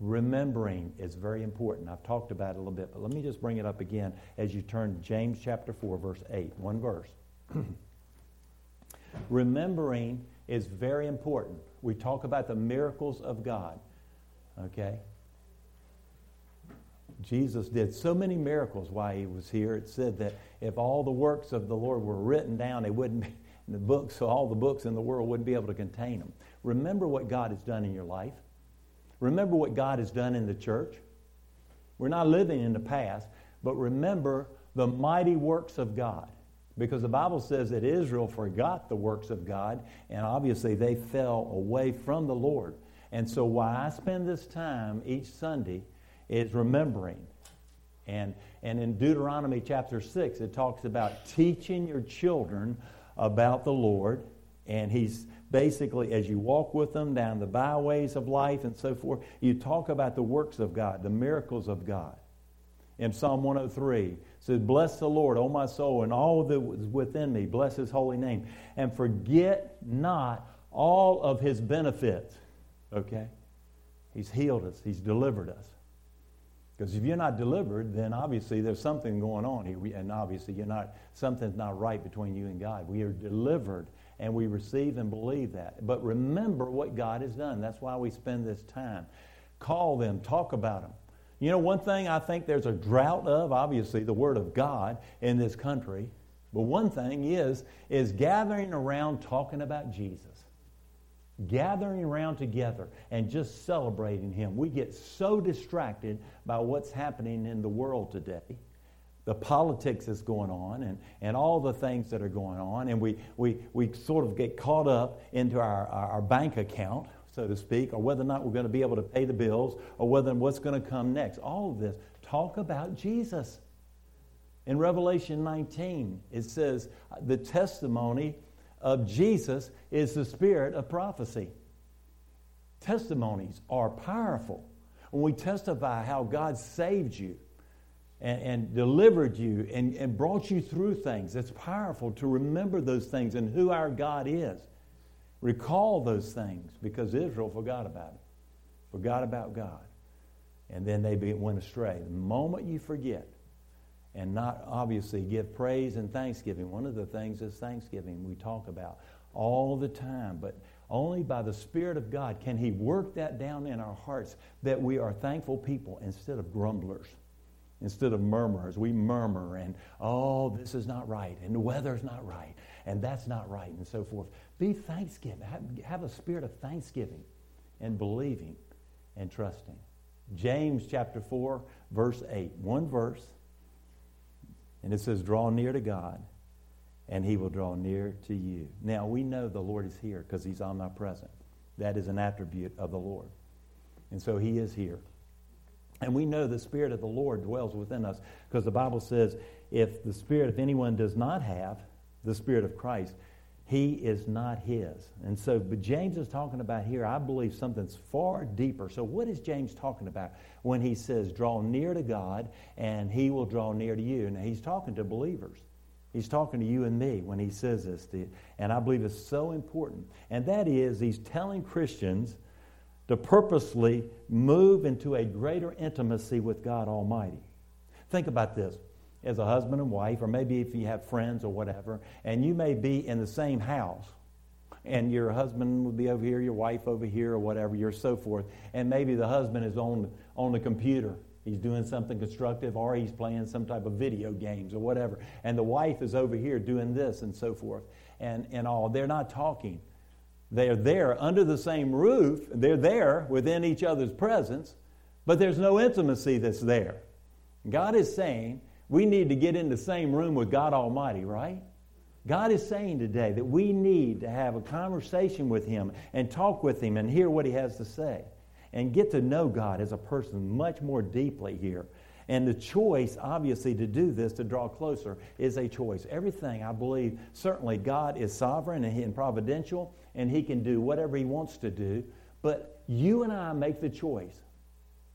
Remembering is very important. I've talked about it a little bit, but let me just bring it up again as you turn James chapter 4, verse 8. One verse. Remembering is very important. We talk about the miracles of God. Okay? Jesus did so many miracles while he was here. It said that if all the works of the Lord were written down, they wouldn't be in the books, so all the books in the world wouldn't be able to contain them. Remember what God has done in your life. Remember what God has done in the church. We're not living in the past, but remember the mighty works of God. Because the Bible says that Israel forgot the works of God, and obviously they fell away from the Lord. And so, why I spend this time each Sunday is remembering. And, and in Deuteronomy chapter 6, it talks about teaching your children about the Lord. And he's basically, as you walk with them down the byways of life and so forth, you talk about the works of God, the miracles of God. In Psalm 103, says, Bless the Lord, O my soul, and all that is within me. Bless his holy name. And forget not all of his benefits. Okay? He's healed us, he's delivered us. Because if you're not delivered, then obviously there's something going on here. And obviously you're not, something's not right between you and God. We are delivered and we receive and believe that. But remember what God has done. That's why we spend this time. Call them, talk about them. You know, one thing I think there's a drought of, obviously, the Word of God in this country. But one thing is, is gathering around talking about Jesus. Gathering around together and just celebrating Him. We get so distracted by what's happening in the world today the politics that's going on and, and all the things that are going on. And we, we, we sort of get caught up into our, our, our bank account, so to speak, or whether or not we're going to be able to pay the bills, or whether what's going to come next. All of this. Talk about Jesus. In Revelation 19, it says the testimony of Jesus is the spirit of prophecy. Testimonies are powerful. When we testify how God saved you, and, and delivered you and, and brought you through things. It's powerful to remember those things and who our God is. Recall those things because Israel forgot about it, forgot about God. And then they went astray. The moment you forget and not obviously give praise and thanksgiving, one of the things is thanksgiving we talk about all the time, but only by the Spirit of God can He work that down in our hearts that we are thankful people instead of grumblers. Instead of murmurers, we murmur and, oh, this is not right, and the weather's not right, and that's not right, and so forth. Be thanksgiving. Have, have a spirit of thanksgiving and believing and trusting. James chapter 4, verse 8. One verse, and it says, Draw near to God, and he will draw near to you. Now, we know the Lord is here because he's omnipresent. That is an attribute of the Lord. And so he is here. And we know the Spirit of the Lord dwells within us because the Bible says if the Spirit of anyone does not have the Spirit of Christ, he is not his. And so, but James is talking about here, I believe, something's far deeper. So, what is James talking about when he says, draw near to God and he will draw near to you? Now, he's talking to believers. He's talking to you and me when he says this. And I believe it's so important. And that is, he's telling Christians to purposely move into a greater intimacy with God Almighty. Think about this as a husband and wife, or maybe if you have friends or whatever, and you may be in the same house, and your husband would be over here, your wife over here, or whatever, you're so forth, and maybe the husband is on, on the computer. He's doing something constructive, or he's playing some type of video games or whatever, and the wife is over here doing this and so forth, and, and all. They're not talking. They're there under the same roof, they're there within each other's presence, but there's no intimacy that's there. God is saying we need to get in the same room with God Almighty, right? God is saying today that we need to have a conversation with Him and talk with Him and hear what He has to say and get to know God as a person much more deeply here. And the choice, obviously, to do this, to draw closer, is a choice. Everything, I believe, certainly God is sovereign and providential, and He can do whatever He wants to do. But you and I make the choice.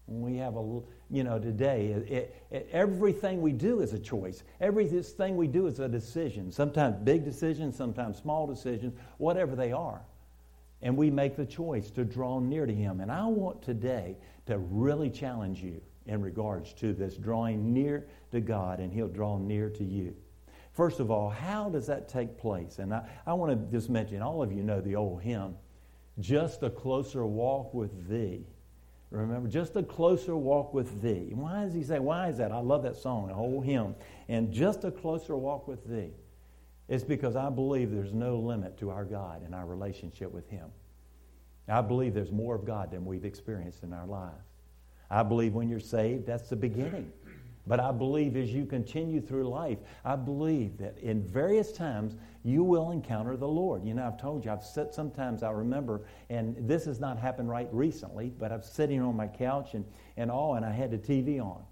We have a, you know, today, it, it, everything we do is a choice. Everything we do is a decision. Sometimes big decisions, sometimes small decisions, whatever they are. and we make the choice to draw near to Him. And I want today to really challenge you in regards to this drawing near to God, and He'll draw near to you. First of all, how does that take place? And I, I want to just mention, all of you know the old hymn, Just a Closer Walk with Thee. Remember, just a closer walk with thee. Why does he say, why is that? I love that song, the whole hymn. And just a closer walk with thee. It's because I believe there's no limit to our God and our relationship with him. I believe there's more of God than we've experienced in our lives. I believe when you're saved, that's the beginning. But I believe as you continue through life, I believe that in various times you will encounter the Lord. You know, I've told you, I've sat sometimes, I remember, and this has not happened right recently, but I'm sitting on my couch and, and all, and I had the TV on.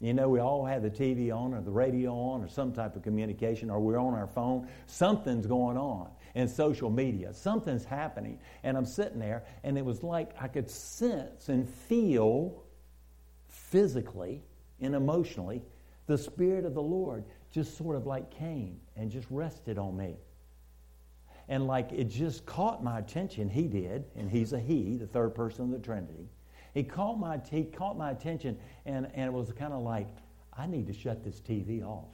You know, we all have the TV on or the radio on or some type of communication, or we're on our phone. Something's going on in social media. Something's happening. And I'm sitting there, and it was like I could sense and feel physically and emotionally, the Spirit of the Lord just sort of like came and just rested on me. And like it just caught my attention, he did, and he's a he, the third person of the Trinity. He caught my, he caught my attention, and, and it was kind of like, I need to shut this TV off.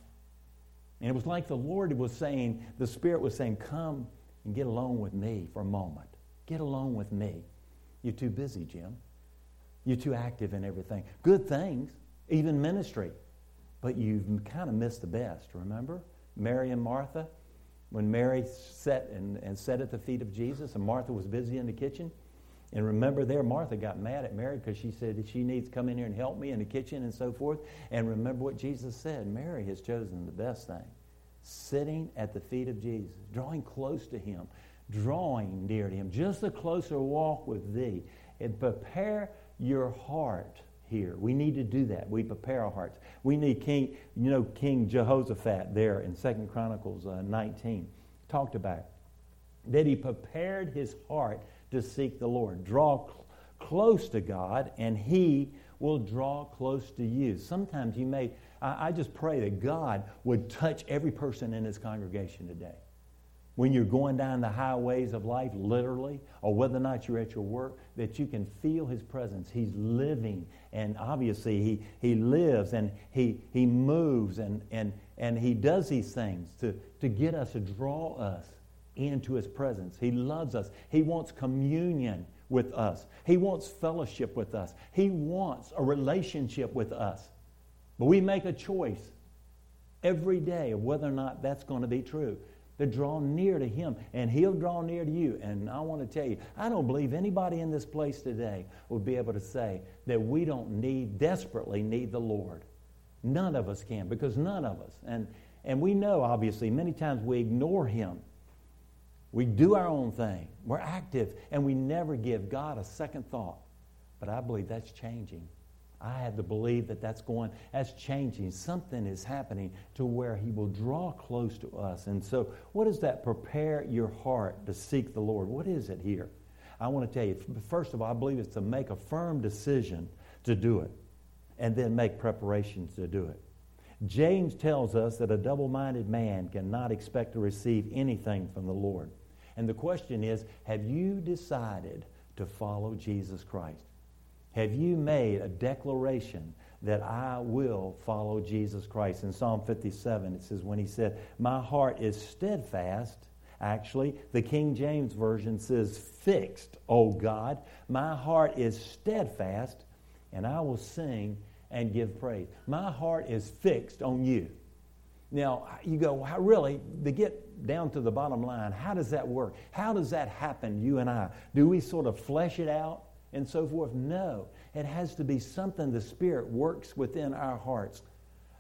And it was like the Lord was saying, the Spirit was saying, Come and get alone with me for a moment. Get alone with me. You're too busy, Jim. You're too active in everything. Good things even ministry. But you've kind of missed the best, remember? Mary and Martha, when Mary sat and, and sat at the feet of Jesus and Martha was busy in the kitchen. And remember there, Martha got mad at Mary because she said she needs to come in here and help me in the kitchen and so forth. And remember what Jesus said Mary has chosen the best thing sitting at the feet of Jesus, drawing close to him, drawing near to him, just a closer walk with thee. And prepare your heart here. We need to do that. We prepare our hearts. We need King, you know, King Jehoshaphat there in Second Chronicles uh, 19 talked about that he prepared his heart to seek the Lord. Draw cl- close to God, and he will draw close to you. Sometimes you may, I, I just pray that God would touch every person in his congregation today when you're going down the highways of life, literally, or whether or not you're at your work, that you can feel His presence. He's living, and obviously He, he lives and he, he moves and, and, and He does these things to, to get us, to draw us into His presence. He loves us. He wants communion with us, He wants fellowship with us, He wants a relationship with us. But we make a choice every day of whether or not that's going to be true to draw near to Him, and He'll draw near to you. And I want to tell you, I don't believe anybody in this place today would be able to say that we don't need, desperately need the Lord. None of us can, because none of us. And, and we know, obviously, many times we ignore Him. We do our own thing. We're active, and we never give God a second thought. But I believe that's changing. I have to believe that that's going, that's changing. Something is happening to where He will draw close to us. And so, what does that prepare your heart to seek the Lord? What is it here? I want to tell you, first of all, I believe it's to make a firm decision to do it and then make preparations to do it. James tells us that a double minded man cannot expect to receive anything from the Lord. And the question is have you decided to follow Jesus Christ? Have you made a declaration that I will follow Jesus Christ? In Psalm 57, it says, when he said, My heart is steadfast. Actually, the King James Version says, Fixed, O God. My heart is steadfast, and I will sing and give praise. My heart is fixed on you. Now, you go, really, to get down to the bottom line, how does that work? How does that happen, you and I? Do we sort of flesh it out? And so forth. No, it has to be something the Spirit works within our hearts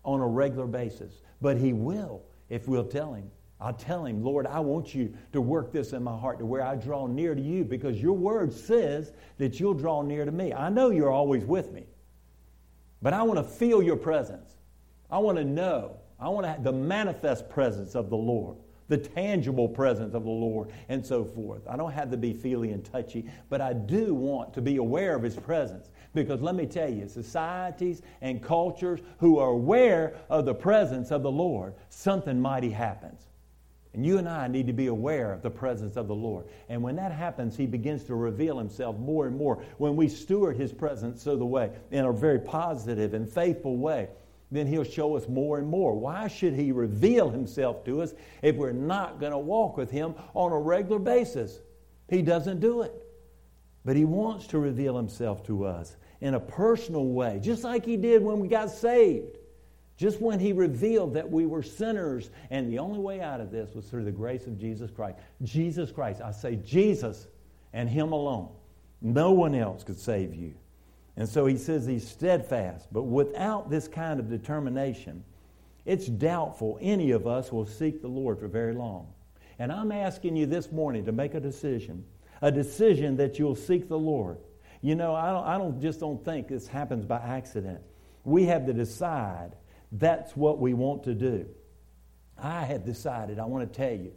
on a regular basis. But He will if we'll tell Him. I'll tell Him, Lord, I want you to work this in my heart to where I draw near to you because your word says that you'll draw near to me. I know you're always with me, but I want to feel your presence. I want to know. I want to have the manifest presence of the Lord the tangible presence of the Lord, and so forth. I don't have to be feely and touchy, but I do want to be aware of His presence. Because let me tell you, societies and cultures who are aware of the presence of the Lord, something mighty happens. And you and I need to be aware of the presence of the Lord. And when that happens, He begins to reveal Himself more and more. When we steward His presence so the way, in a very positive and faithful way, then He'll show us more and more. Why should He reveal Himself to us if we're not going to walk with Him on a regular basis? He doesn't do it. But He wants to reveal Himself to us in a personal way, just like He did when we got saved. Just when he revealed that we were sinners, and the only way out of this was through the grace of Jesus Christ. Jesus Christ. I say Jesus and him alone. No one else could save you. And so he says he's steadfast, but without this kind of determination, it's doubtful any of us will seek the Lord for very long. And I'm asking you this morning to make a decision, a decision that you'll seek the Lord. You know, I don't, I don't just don't think this happens by accident. We have to decide that's what we want to do. I have decided, I want to tell you,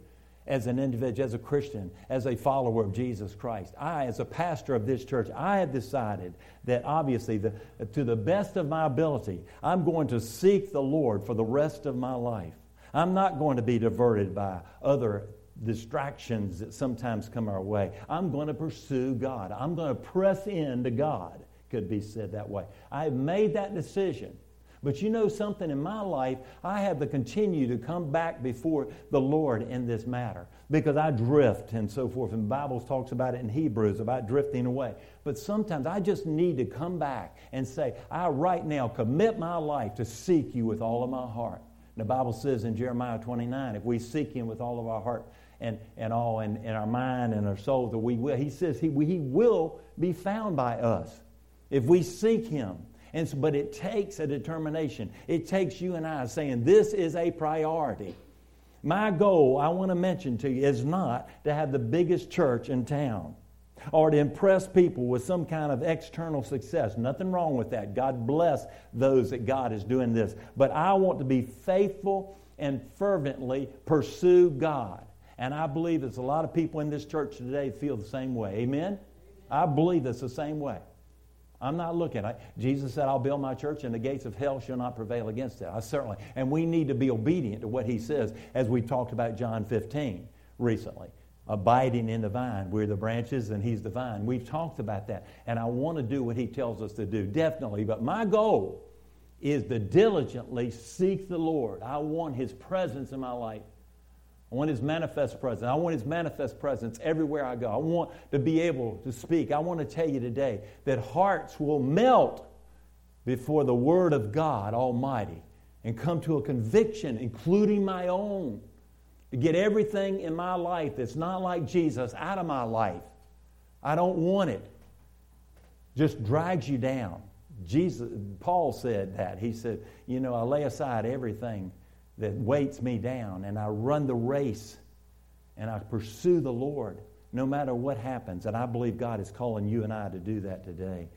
as an individual, as a Christian, as a follower of Jesus Christ, I, as a pastor of this church, I have decided that obviously, the, to the best of my ability, I'm going to seek the Lord for the rest of my life. I'm not going to be diverted by other distractions that sometimes come our way. I'm going to pursue God. I'm going to press into God, could be said that way. I've made that decision. But you know something in my life, I have to continue to come back before the Lord in this matter because I drift and so forth. And the Bible talks about it in Hebrews about drifting away. But sometimes I just need to come back and say, I right now commit my life to seek you with all of my heart. And the Bible says in Jeremiah 29, if we seek him with all of our heart and, and all in, in our mind and our soul, that we will, he says he, he will be found by us if we seek him. And so, but it takes a determination. It takes you and I saying, this is a priority. My goal, I want to mention to you, is not to have the biggest church in town or to impress people with some kind of external success. Nothing wrong with that. God bless those that God is doing this. But I want to be faithful and fervently pursue God. And I believe there's a lot of people in this church today feel the same way. Amen? I believe it's the same way. I'm not looking. I, Jesus said, I'll build my church and the gates of hell shall not prevail against it. I certainly. And we need to be obedient to what he says, as we talked about John 15 recently. Abiding in the vine. We're the branches and he's the vine. We've talked about that. And I want to do what he tells us to do, definitely. But my goal is to diligently seek the Lord. I want his presence in my life. I want his manifest presence. I want his manifest presence everywhere I go. I want to be able to speak. I want to tell you today that hearts will melt before the Word of God Almighty and come to a conviction, including my own, to get everything in my life that's not like Jesus out of my life. I don't want it. Just drags you down. Jesus, Paul said that. He said, You know, I lay aside everything that weights me down, and I run the race and I pursue the Lord no matter what happens. And I believe God is calling you and I to do that today,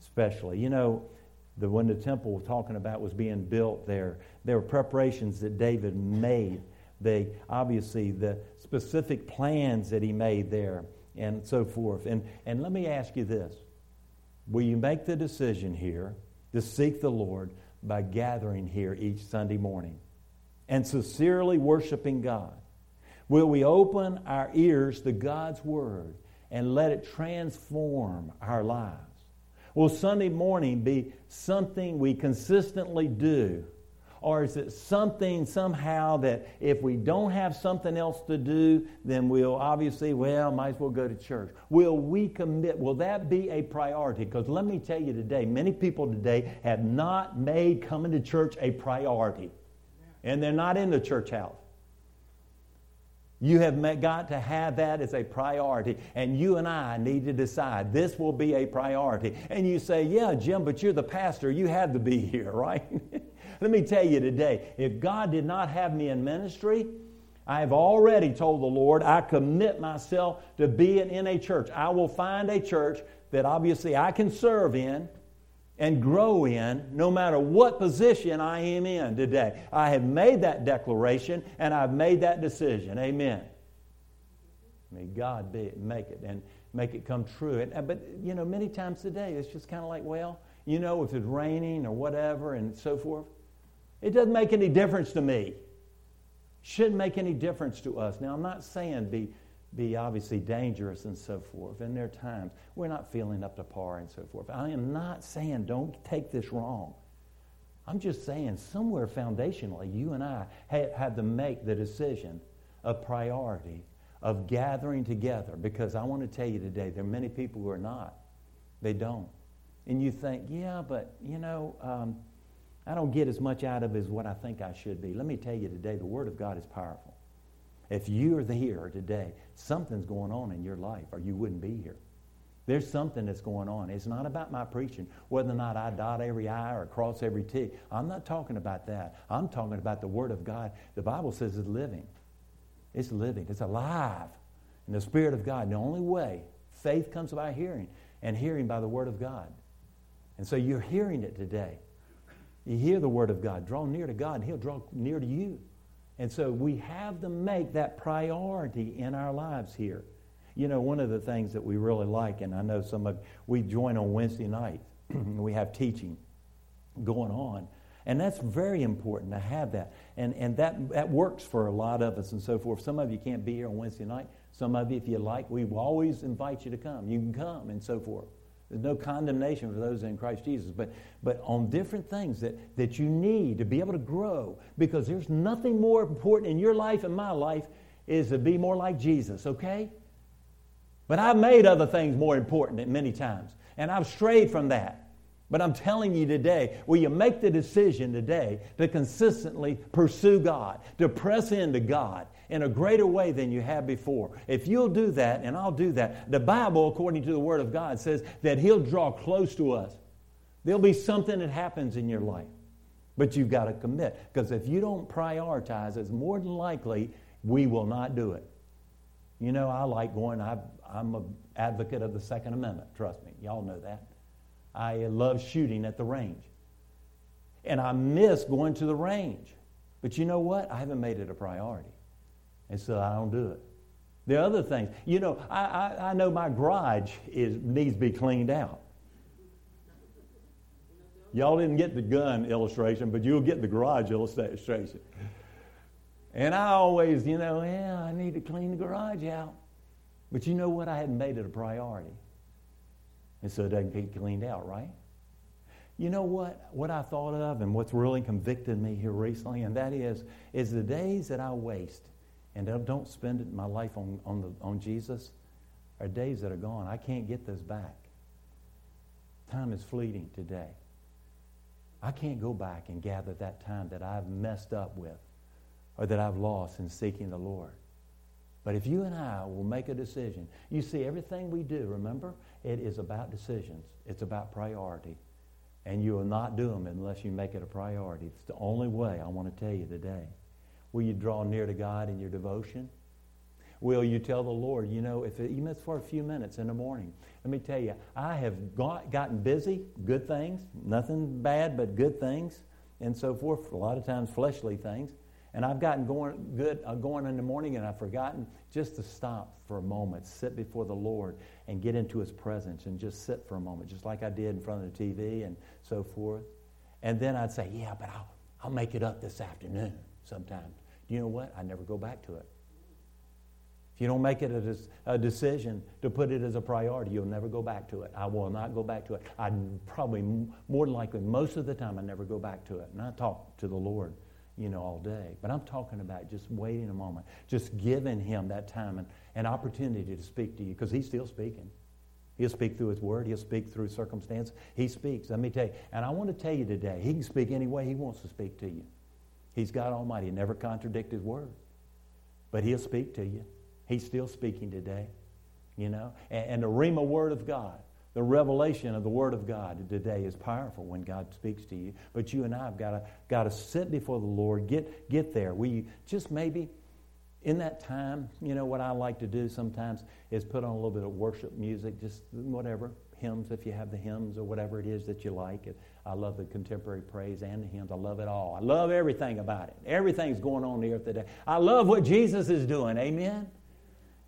especially. You know, the when the temple was talking about was being built there, there were preparations that David made. They obviously the specific plans that he made there and so forth. And and let me ask you this. Will you make the decision here to seek the Lord by gathering here each Sunday morning? And sincerely worshiping God? Will we open our ears to God's Word and let it transform our lives? Will Sunday morning be something we consistently do? Or is it something somehow that if we don't have something else to do, then we'll obviously, well, might as well go to church? Will we commit? Will that be a priority? Because let me tell you today, many people today have not made coming to church a priority and they're not in the church house. You have got to have that as a priority, and you and I need to decide this will be a priority. And you say, Yeah, Jim, but you're the pastor. You had to be here, right? Let me tell you today if God did not have me in ministry, I have already told the Lord, I commit myself to being in a church. I will find a church that obviously I can serve in and grow in no matter what position I am in today. I have made that declaration and I've made that decision. Amen. May God be, it, make it and make it come true. And, uh, but, you know, many times today it's just kind of like, well, you know, if it's raining or whatever and so forth, it doesn't make any difference to me. Shouldn't make any difference to us. Now, I'm not saying be, be obviously dangerous and so forth. And there are times we're not feeling up to par and so forth. I am not saying don't take this wrong. I'm just saying somewhere foundationally, you and I have to make the decision of priority of gathering together because I want to tell you today there are many people who are not. They don't. And you think, yeah, but you know, um, I don't get as much out of it as what I think I should be. Let me tell you today, the Word of God is powerful. If you are here today, something's going on in your life, or you wouldn't be here. There's something that's going on. It's not about my preaching, whether or not I dot every I or cross every T. I'm not talking about that. I'm talking about the Word of God. The Bible says it's living. It's living. It's alive. And the Spirit of God. The only way faith comes by hearing, and hearing by the Word of God. And so you're hearing it today. You hear the Word of God. Draw near to God, and He'll draw near to you. And so we have to make that priority in our lives here. You know, one of the things that we really like, and I know some of we join on Wednesday night, we have teaching going on. And that's very important to have that. And, and that, that works for a lot of us and so forth. Some of you can't be here on Wednesday night. Some of you, if you like, we always invite you to come. You can come and so forth. There's no condemnation for those in Christ Jesus, but, but on different things that, that you need to be able to grow because there's nothing more important in your life and my life is to be more like Jesus, okay? But I've made other things more important many times, and I've strayed from that. But I'm telling you today, will you make the decision today to consistently pursue God, to press into God in a greater way than you have before? If you'll do that, and I'll do that, the Bible, according to the Word of God, says that He'll draw close to us. There'll be something that happens in your life, but you've got to commit. Because if you don't prioritize, it's more than likely we will not do it. You know, I like going, I, I'm an advocate of the Second Amendment, trust me. Y'all know that. I love shooting at the range. And I miss going to the range. But you know what? I haven't made it a priority. And so I don't do it. The other things, you know, I, I, I know my garage is, needs to be cleaned out. Y'all didn't get the gun illustration, but you'll get the garage illustration. And I always, you know, yeah, I need to clean the garage out. But you know what? I hadn't made it a priority. And so it doesn't get cleaned out, right? You know what? What I thought of and what's really convicted me here recently, and that is, is the days that I waste and I don't spend it my life on, on, the, on Jesus are days that are gone. I can't get those back. Time is fleeting today. I can't go back and gather that time that I've messed up with or that I've lost in seeking the Lord. But if you and I will make a decision, you see, everything we do, remember, it is about decisions. It's about priority. And you will not do them unless you make it a priority. It's the only way I want to tell you today. Will you draw near to God in your devotion? Will you tell the Lord, you know, if it, even it's for a few minutes in the morning? Let me tell you, I have got, gotten busy, good things, nothing bad, but good things, and so forth. A lot of times, fleshly things. And I've gotten going good uh, going in the morning, and I've forgotten just to stop for a moment, sit before the Lord, and get into His presence, and just sit for a moment, just like I did in front of the TV and so forth. And then I'd say, "Yeah, but I'll I'll make it up this afternoon." Sometimes, you know what? I never go back to it. If you don't make it a, a, decision to put it as a priority, you'll never go back to it. I will not go back to it. I probably more than likely most of the time I never go back to it. And I talk to the Lord you know, all day. But I'm talking about just waiting a moment, just giving him that time and an opportunity to speak to you because he's still speaking. He'll speak through his word. He'll speak through circumstance. He speaks. Let me tell you. And I want to tell you today, he can speak any way he wants to speak to you. He's God Almighty. He never contradict his word. But he'll speak to you. He's still speaking today. You know? And, and the Rhema word of God the revelation of the Word of God today is powerful when God speaks to you. But you and I have got to, got to sit before the Lord, get, get there. We just maybe in that time, you know, what I like to do sometimes is put on a little bit of worship music, just whatever, hymns if you have the hymns or whatever it is that you like. I love the contemporary praise and the hymns. I love it all. I love everything about it. Everything's going on the earth today. I love what Jesus is doing. Amen?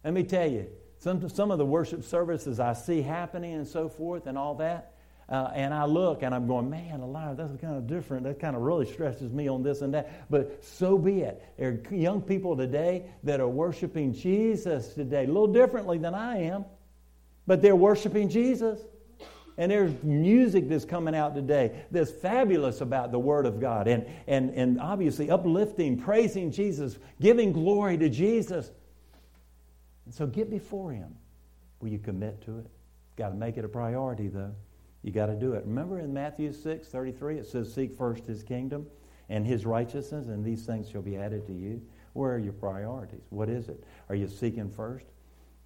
Let me tell you, some, some of the worship services I see happening and so forth and all that, uh, and I look and I'm going, man, alive, that's kind of different. That kind of really stresses me on this and that. But so be it. There are young people today that are worshiping Jesus today, a little differently than I am, but they're worshiping Jesus. And there's music that's coming out today that's fabulous about the Word of God and, and, and obviously uplifting, praising Jesus, giving glory to Jesus. And so get before Him. Will you commit to it? Got to make it a priority, though. You got to do it. Remember in Matthew 6 33, it says, Seek first His kingdom and His righteousness, and these things shall be added to you. Where are your priorities? What is it? Are you seeking first?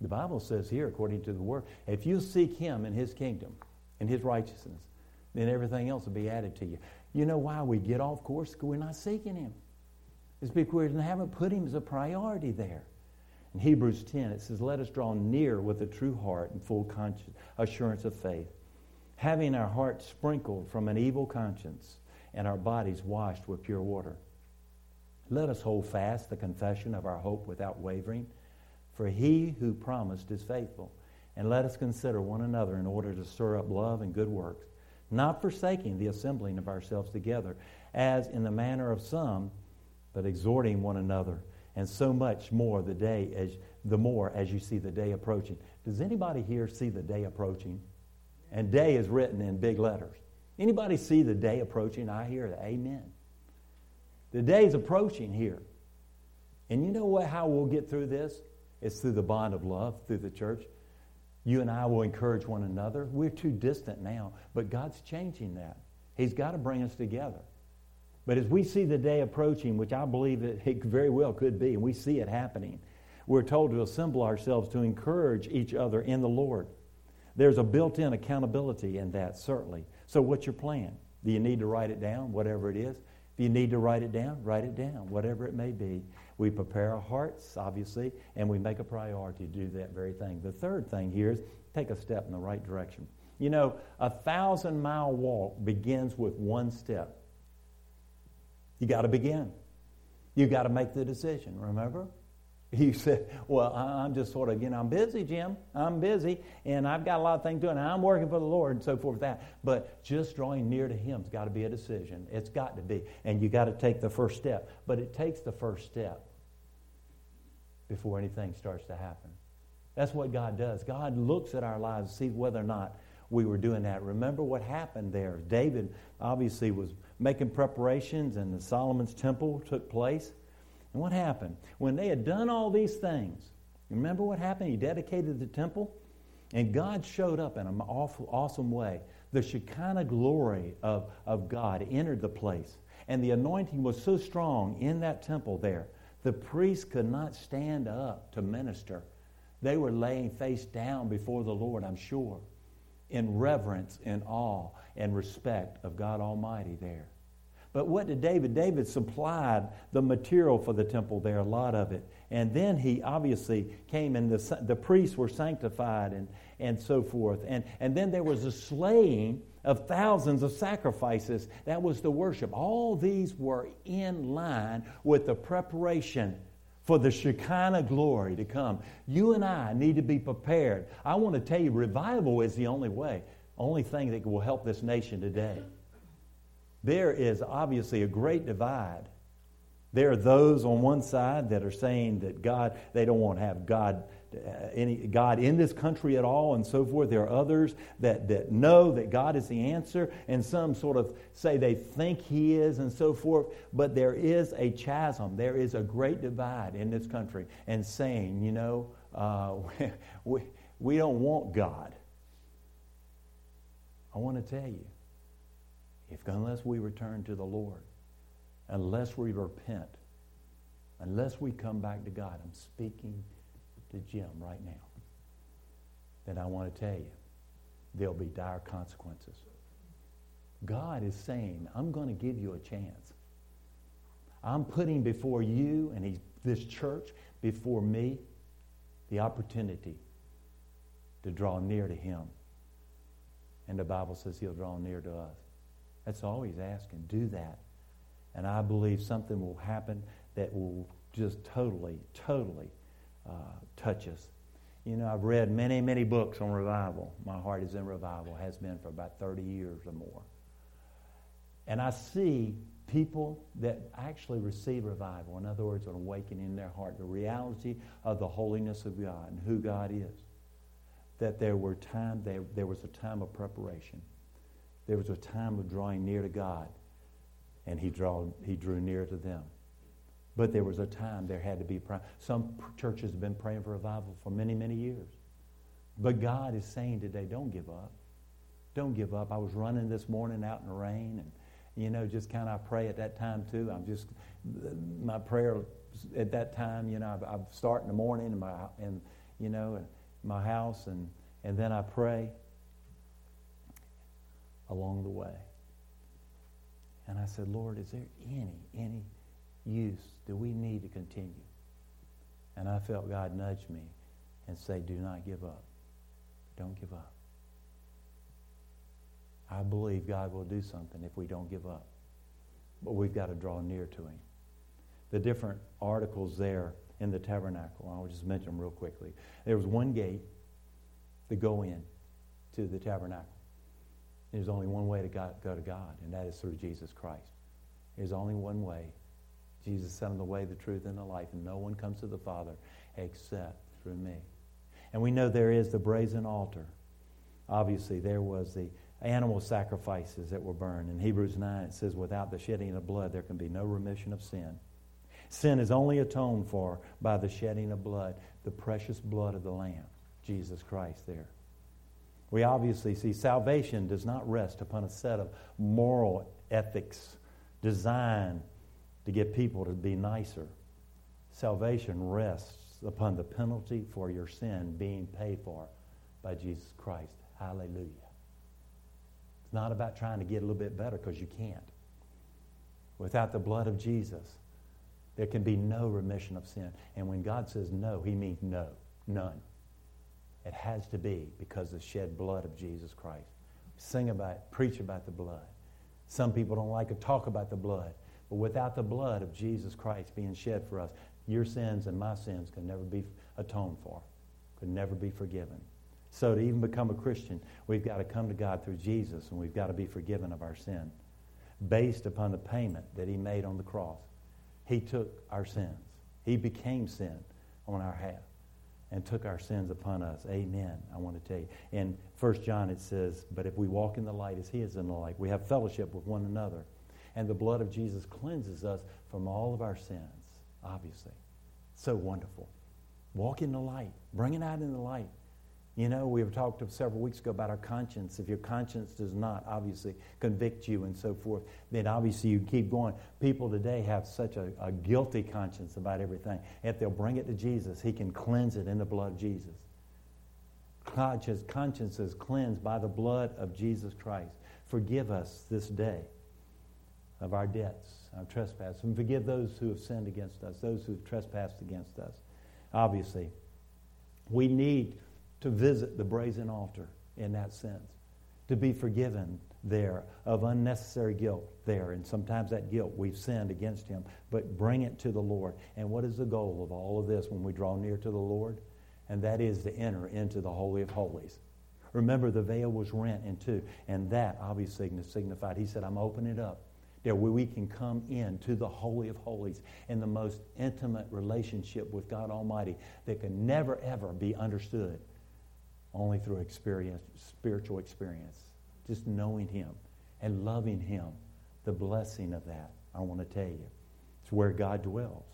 The Bible says here, according to the Word, if you seek Him and His kingdom, and his righteousness, then everything else will be added to you. You know why we get off course? Because we're not seeking him. It's because we haven't put him as a priority there. In Hebrews 10, it says, Let us draw near with a true heart and full assurance of faith, having our hearts sprinkled from an evil conscience and our bodies washed with pure water. Let us hold fast the confession of our hope without wavering, for he who promised is faithful. And let us consider one another in order to stir up love and good works, not forsaking the assembling of ourselves together, as in the manner of some, but exhorting one another, and so much more the day as the more as you see the day approaching. Does anybody here see the day approaching? And day is written in big letters. Anybody see the day approaching? I hear the amen. The day is approaching here. And you know what how we'll get through this? It's through the bond of love, through the church. You and I will encourage one another. We're too distant now, but God's changing that. He's got to bring us together. But as we see the day approaching, which I believe it, very well could be, and we see it happening, we're told to assemble ourselves to encourage each other in the Lord. There's a built in accountability in that, certainly. So, what's your plan? Do you need to write it down, whatever it is? If you need to write it down, write it down, whatever it may be. We prepare our hearts, obviously, and we make a priority to do that very thing. The third thing here is take a step in the right direction. You know, a thousand mile walk begins with one step. You got to begin. You got to make the decision, remember? He said, Well, I'm just sort of, you know, I'm busy, Jim. I'm busy, and I've got a lot of things doing. I'm working for the Lord and so forth. That, but just drawing near to Him's got to be a decision. It's got to be, and you got to take the first step. But it takes the first step before anything starts to happen. That's what God does. God looks at our lives to see whether or not we were doing that. Remember what happened there. David obviously was making preparations, and the Solomon's temple took place. And what happened? When they had done all these things, remember what happened? He dedicated the temple, and God showed up in an awful, awesome way. The Shekinah glory of, of God entered the place, and the anointing was so strong in that temple there, the priests could not stand up to minister. They were laying face down before the Lord, I'm sure, in reverence and awe and respect of God Almighty there. But what did David? David supplied the material for the temple there, a lot of it. And then he obviously came and the, the priests were sanctified and, and so forth. And, and then there was a slaying of thousands of sacrifices. That was the worship. All these were in line with the preparation for the Shekinah glory to come. You and I need to be prepared. I want to tell you, revival is the only way, only thing that will help this nation today there is obviously a great divide. There are those on one side that are saying that God, they don't want to have God, uh, any God in this country at all, and so forth. There are others that, that know that God is the answer, and some sort of say they think He is, and so forth. But there is a chasm. There is a great divide in this country, and saying, you know, uh, we, we don't want God. I want to tell you, if unless we return to the Lord, unless we repent, unless we come back to God, I'm speaking to Jim right now, then I want to tell you, there'll be dire consequences. God is saying, I'm going to give you a chance. I'm putting before you and this church, before me, the opportunity to draw near to Him. And the Bible says He'll draw near to us. That's all he's asking. Do that. And I believe something will happen that will just totally, totally uh, touch us. You know, I've read many, many books on revival. My heart is in revival, has been for about 30 years or more. And I see people that actually receive revival. In other words, an awakening in their heart, the reality of the holiness of God and who God is. That there were time, there, there was a time of preparation. There was a time of drawing near to God, and he, draw, he drew near to them. But there was a time there had to be. Some churches have been praying for revival for many, many years. But God is saying today, don't give up. Don't give up. I was running this morning out in the rain and you know, just kind of pray at that time too. I'm just, my prayer at that time, you know, I, start in the morning in my, in, you know, in my house and, and then I pray along the way. And I said, Lord, is there any, any use do we need to continue? And I felt God nudge me and say, do not give up. Don't give up. I believe God will do something if we don't give up. But we've got to draw near to Him. The different articles there in the tabernacle, I'll just mention them real quickly. There was one gate to go in to the tabernacle. There's only one way to go to God, and that is through Jesus Christ. There's only one way. Jesus said, I'm the way, the truth, and the life, and no one comes to the Father except through me. And we know there is the brazen altar. Obviously, there was the animal sacrifices that were burned. In Hebrews 9, it says, without the shedding of blood, there can be no remission of sin. Sin is only atoned for by the shedding of blood, the precious blood of the Lamb, Jesus Christ, there. We obviously see salvation does not rest upon a set of moral ethics designed to get people to be nicer. Salvation rests upon the penalty for your sin being paid for by Jesus Christ. Hallelujah. It's not about trying to get a little bit better because you can't. Without the blood of Jesus, there can be no remission of sin. And when God says no, he means no, none. It has to be because of the shed blood of Jesus Christ. Sing about, it, preach about the blood. Some people don't like to talk about the blood. But without the blood of Jesus Christ being shed for us, your sins and my sins can never be atoned for, could never be forgiven. So to even become a Christian, we've got to come to God through Jesus and we've got to be forgiven of our sin based upon the payment that he made on the cross. He took our sins. He became sin on our behalf and took our sins upon us. Amen. I want to tell you. In 1 John it says, But if we walk in the light as he is in the light, we have fellowship with one another. And the blood of Jesus cleanses us from all of our sins, obviously. So wonderful. Walk in the light. Bring it out in the light. You know, we have talked several weeks ago about our conscience. If your conscience does not obviously convict you and so forth, then obviously you keep going. People today have such a, a guilty conscience about everything. If they'll bring it to Jesus, He can cleanse it in the blood of Jesus. Conscience, conscience is cleansed by the blood of Jesus Christ. Forgive us this day of our debts, our trespasses, and forgive those who have sinned against us, those who have trespassed against us. Obviously, we need to visit the brazen altar in that sense, to be forgiven there of unnecessary guilt there. And sometimes that guilt, we've sinned against Him, but bring it to the Lord. And what is the goal of all of this when we draw near to the Lord? And that is to enter into the Holy of Holies. Remember, the veil was rent in two, and that obviously signified, He said, I'm opening it up there where we can come in to the Holy of Holies in the most intimate relationship with God Almighty that can never, ever be understood only through experience, spiritual experience. Just knowing Him and loving Him, the blessing of that, I want to tell you. It's where God dwells.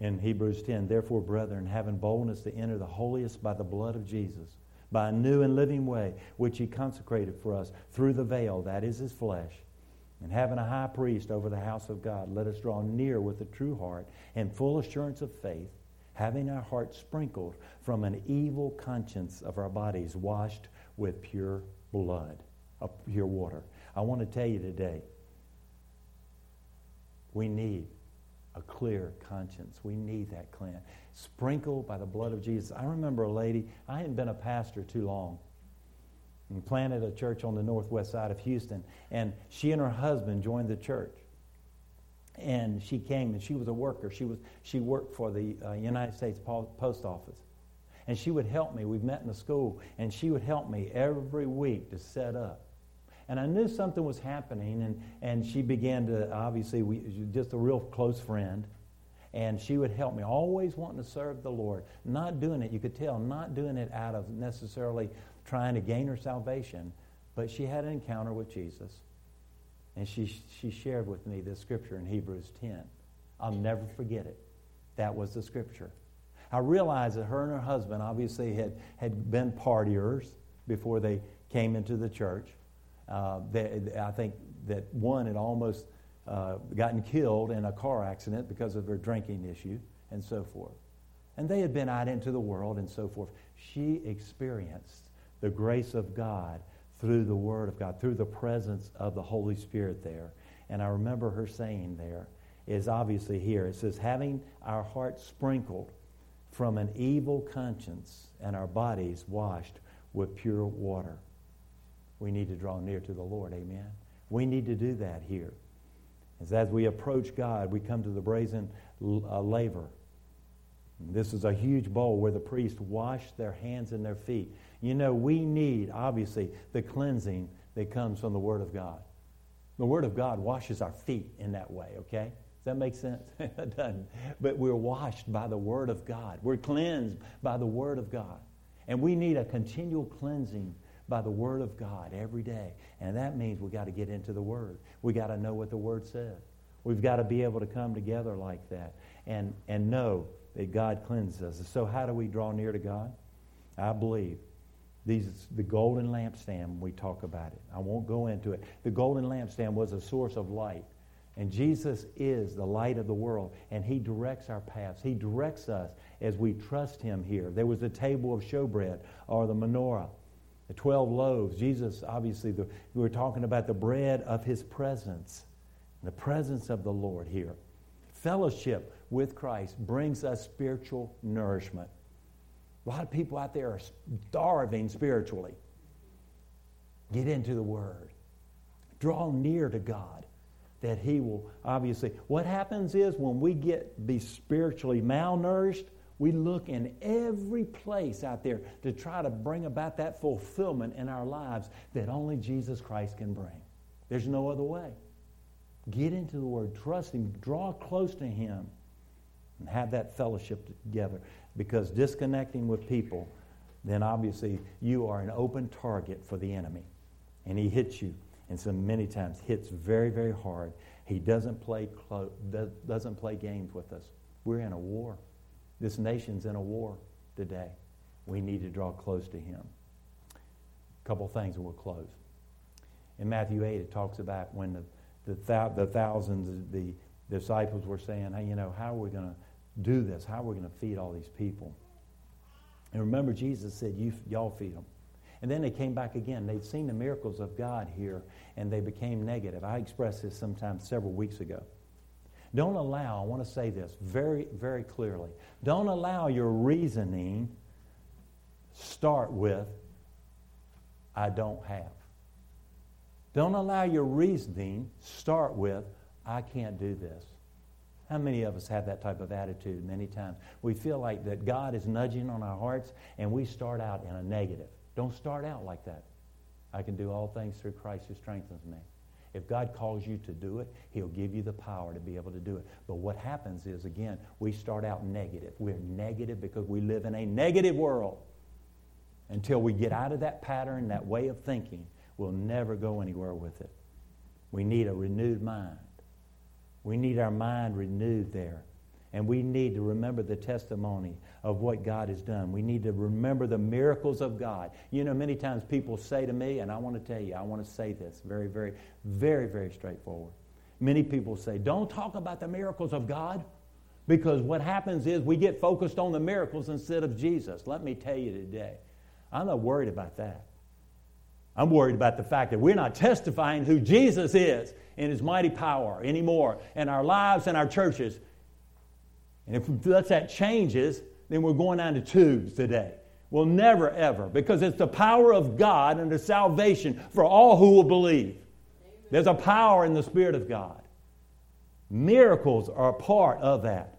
In Hebrews 10, therefore, brethren, having boldness to enter the holiest by the blood of Jesus, by a new and living way, which He consecrated for us through the veil, that is His flesh, and having a high priest over the house of God, let us draw near with a true heart and full assurance of faith having our hearts sprinkled from an evil conscience of our bodies washed with pure blood, of pure water. I want to tell you today, we need a clear conscience. We need that clean. Sprinkled by the blood of Jesus. I remember a lady, I hadn't been a pastor too long, and planted a church on the northwest side of Houston, and she and her husband joined the church and she came and she was a worker. She, was, she worked for the uh, United States Post Office. And she would help me. We've met in the school, and she would help me every week to set up. And I knew something was happening, and, and she began to, obviously, we, just a real close friend. And she would help me, always wanting to serve the Lord. Not doing it, you could tell, not doing it out of necessarily trying to gain her salvation, but she had an encounter with Jesus. And she, she shared with me this scripture in Hebrews 10. I'll never forget it. That was the scripture. I realized that her and her husband obviously had, had been partiers before they came into the church. Uh, they, I think that one had almost uh, gotten killed in a car accident because of her drinking issue and so forth. And they had been out into the world and so forth. She experienced the grace of God through the Word of God, through the presence of the Holy Spirit there. And I remember her saying there, is obviously here. It says, having our hearts sprinkled from an evil conscience and our bodies washed with pure water. We need to draw near to the Lord. Amen. We need to do that here. As, as we approach God, we come to the brazen uh, laver. This is a huge bowl where the priest washed their hands and their feet. You know, we need, obviously, the cleansing that comes from the Word of God. The Word of God washes our feet in that way, okay? Does that make sense? it doesn't. But we're washed by the Word of God. We're cleansed by the Word of God. And we need a continual cleansing by the Word of God every day. And that means we've got to get into the Word. We've got to know what the Word says. We've got to be able to come together like that and, and know that God cleanses us. So, how do we draw near to God? I believe these, the golden lampstand, we talk about it. I won't go into it. The golden lampstand was a source of light. And Jesus is the light of the world, and He directs our paths. He directs us as we trust Him here. There was the table of showbread, or the menorah, the 12 loaves. Jesus, obviously, the, we were talking about the bread of His presence, the presence of the Lord here. Fellowship with Christ brings us spiritual nourishment. A lot of people out there are starving spiritually. Get into the Word, draw near to God that he will obviously. What happens is when we get be spiritually malnourished we look in every place out there to try to bring about that fulfillment in our lives that only jesus christ can bring. There's no other way. Get into the word. Trust him. Draw close to him and have that fellowship together because disconnecting with people then obviously you are an open target for the enemy and he hits you and so many times hits very, very hard. He doesn't play, clo- doesn't play games with us. We're in a war. This nation's in a war today. We need to draw close to him. A couple things and we'll close. In Matthew 8, it talks about when the, the, th- the thousands, the disciples were saying, hey, you know, how are we going to do this? How are we going to feed all these people? And remember, Jesus said, you, y'all feed them. And then they came back again. They'd seen the miracles of God here, and they became negative. I expressed this sometimes several weeks ago. Don't allow, I want to say this very, very clearly. Don't allow your reasoning start with, I don't have. Don't allow your reasoning start with, I can't do this. How many of us have that type of attitude many times? We feel like that God is nudging on our hearts, and we start out in a negative. Don't start out like that. I can do all things through Christ who strengthens me. If God calls you to do it, He'll give you the power to be able to do it. But what happens is, again, we start out negative. We're negative because we live in a negative world. Until we get out of that pattern, that way of thinking, we'll never go anywhere with it. We need a renewed mind. We need our mind renewed there. And we need to remember the testimony of what God has done. We need to remember the miracles of God. You know, many times people say to me, and I want to tell you, I want to say this very, very, very, very straightforward. Many people say, don't talk about the miracles of God because what happens is we get focused on the miracles instead of Jesus. Let me tell you today, I'm not worried about that. I'm worried about the fact that we're not testifying who Jesus is in his mighty power anymore in our lives and our churches and if that changes, then we're going down to tubes today. We'll never, ever, because it's the power of God and the salvation for all who will believe. There's a power in the Spirit of God. Miracles are a part of that.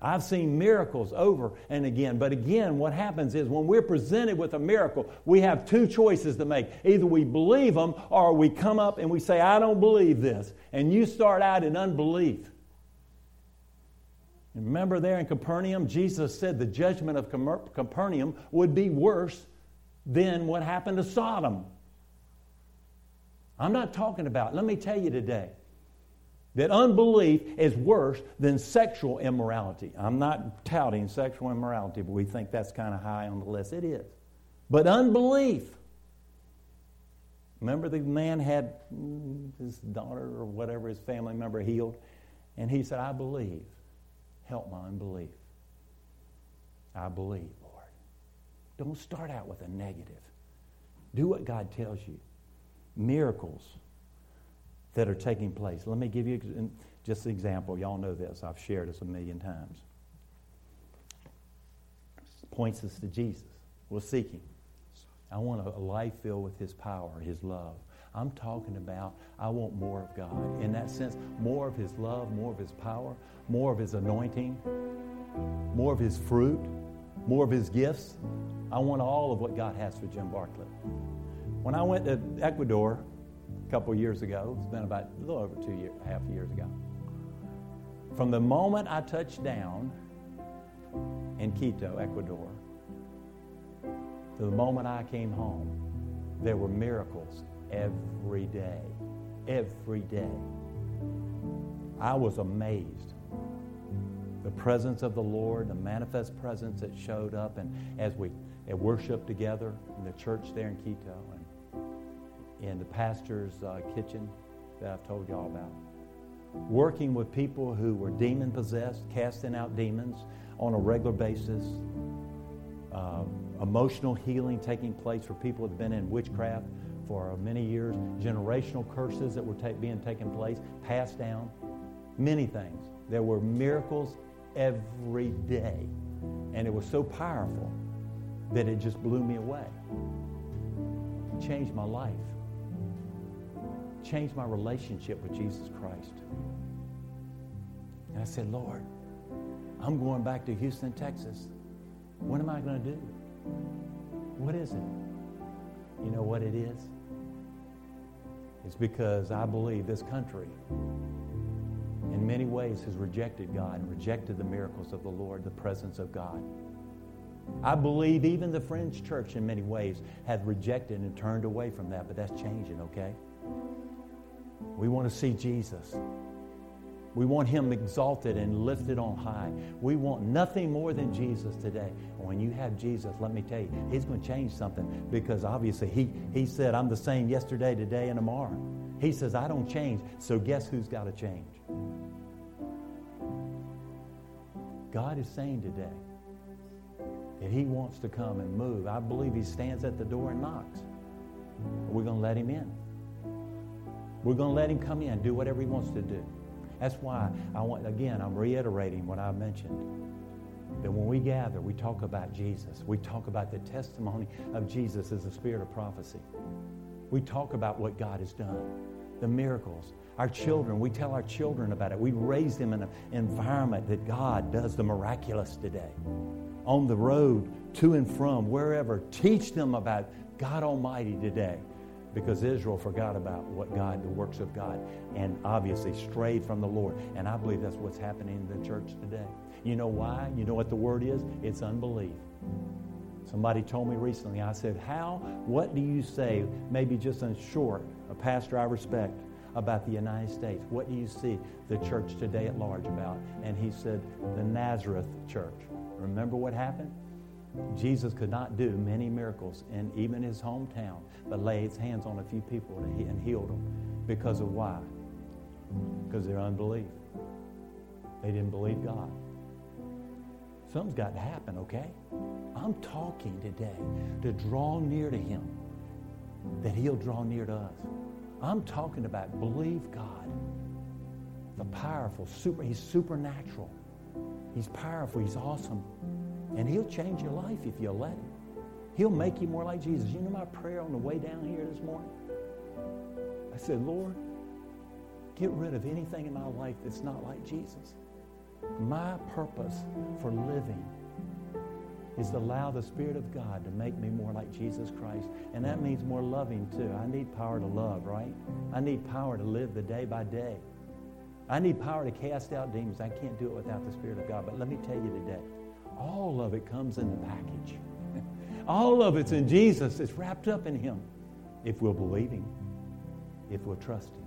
I've seen miracles over and again. But again, what happens is when we're presented with a miracle, we have two choices to make. Either we believe them or we come up and we say, I don't believe this. And you start out in unbelief. Remember there in Capernaum, Jesus said the judgment of Capernaum would be worse than what happened to Sodom. I'm not talking about, let me tell you today, that unbelief is worse than sexual immorality. I'm not touting sexual immorality, but we think that's kind of high on the list. It is. But unbelief. Remember, the man had mm, his daughter or whatever his family member healed, and he said, I believe. Help my unbelief. I believe, Lord. Don't start out with a negative. Do what God tells you. Miracles that are taking place. Let me give you just an example. Y'all know this. I've shared this a million times. Points us to Jesus. We're seeking. I want a life filled with His power, His love. I'm talking about I want more of God. In that sense, more of His love, more of His power, more of His anointing, more of His fruit, more of His gifts. I want all of what God has for Jim Bartlett. When I went to Ecuador, a couple years ago. It's been about a little over two years, half years ago. From the moment I touched down in Quito, Ecuador, to the moment I came home, there were miracles every day. Every day. I was amazed. The presence of the Lord, the manifest presence that showed up, and as we worshiped together in the church there in Quito, in the pastor's uh, kitchen that I've told y'all about. Working with people who were demon possessed, casting out demons on a regular basis. Uh, emotional healing taking place for people who have been in witchcraft for many years. Generational curses that were ta- being taken place, passed down. Many things. There were miracles every day. And it was so powerful that it just blew me away. It changed my life changed my relationship with Jesus Christ. And I said, Lord, I'm going back to Houston, Texas. What am I going to do? What is it? You know what it is? It's because I believe this country, in many ways, has rejected God and rejected the miracles of the Lord, the presence of God. I believe even the French church, in many ways, has rejected and turned away from that, but that's changing, okay? We want to see Jesus. We want him exalted and lifted on high. We want nothing more than Jesus today. When you have Jesus, let me tell you, he's going to change something because obviously he, he said, I'm the same yesterday, today, and tomorrow. He says, I don't change. So guess who's got to change? God is saying today that he wants to come and move. I believe he stands at the door and knocks. We're going to let him in. We're going to let him come in, do whatever he wants to do. That's why I want, again, I'm reiterating what I mentioned. That when we gather, we talk about Jesus. We talk about the testimony of Jesus as the spirit of prophecy. We talk about what God has done, the miracles. Our children, we tell our children about it. We raise them in an environment that God does the miraculous today. On the road, to and from, wherever, teach them about God Almighty today because Israel forgot about what God, the works of God, and obviously strayed from the Lord. And I believe that's what's happening in the church today. You know why? You know what the word is? It's unbelief. Somebody told me recently, I said, How, what do you say, maybe just in short, a pastor I respect, about the United States? What do you see the church today at large about? And he said, The Nazareth church. Remember what happened? Jesus could not do many miracles in even his hometown, but lay his hands on a few people and healed them. Because of why? Because their unbelief. They didn't believe God. Something's got to happen, okay? I'm talking today to draw near to him, that he'll draw near to us. I'm talking about believe God. The powerful, super, he's supernatural. He's powerful, he's awesome. And He'll change your life if you'll let Him. He'll make you more like Jesus. You know my prayer on the way down here this morning? I said, Lord, get rid of anything in my life that's not like Jesus. My purpose for living is to allow the Spirit of God to make me more like Jesus Christ. And that means more loving too. I need power to love, right? I need power to live the day by day. I need power to cast out demons. I can't do it without the Spirit of God. But let me tell you today, all of it comes in the package. all of it's in Jesus. It's wrapped up in Him. If we'll believe Him, if we'll trust Him.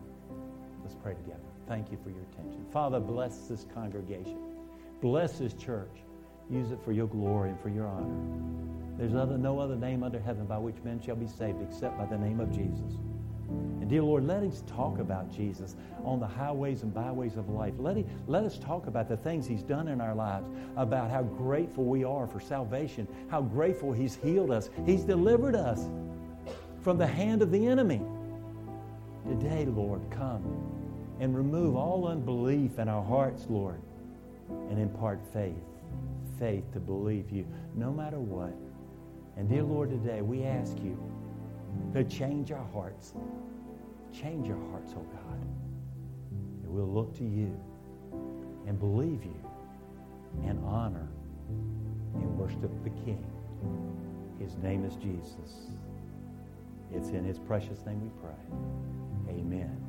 Let's pray together. Thank you for your attention. Father, bless this congregation. Bless this church. Use it for your glory and for your honor. There's other, no other name under heaven by which men shall be saved except by the name of Jesus. Dear Lord, let us talk about Jesus on the highways and byways of life. Let, he, let us talk about the things He's done in our lives, about how grateful we are for salvation, how grateful He's healed us, He's delivered us from the hand of the enemy. Today, Lord, come and remove all unbelief in our hearts, Lord, and impart faith. Faith to believe you no matter what. And dear Lord, today we ask you to change our hearts. Change our hearts, oh God. And we'll look to you and believe you and honor and worship the King. His name is Jesus. It's in his precious name we pray. Amen.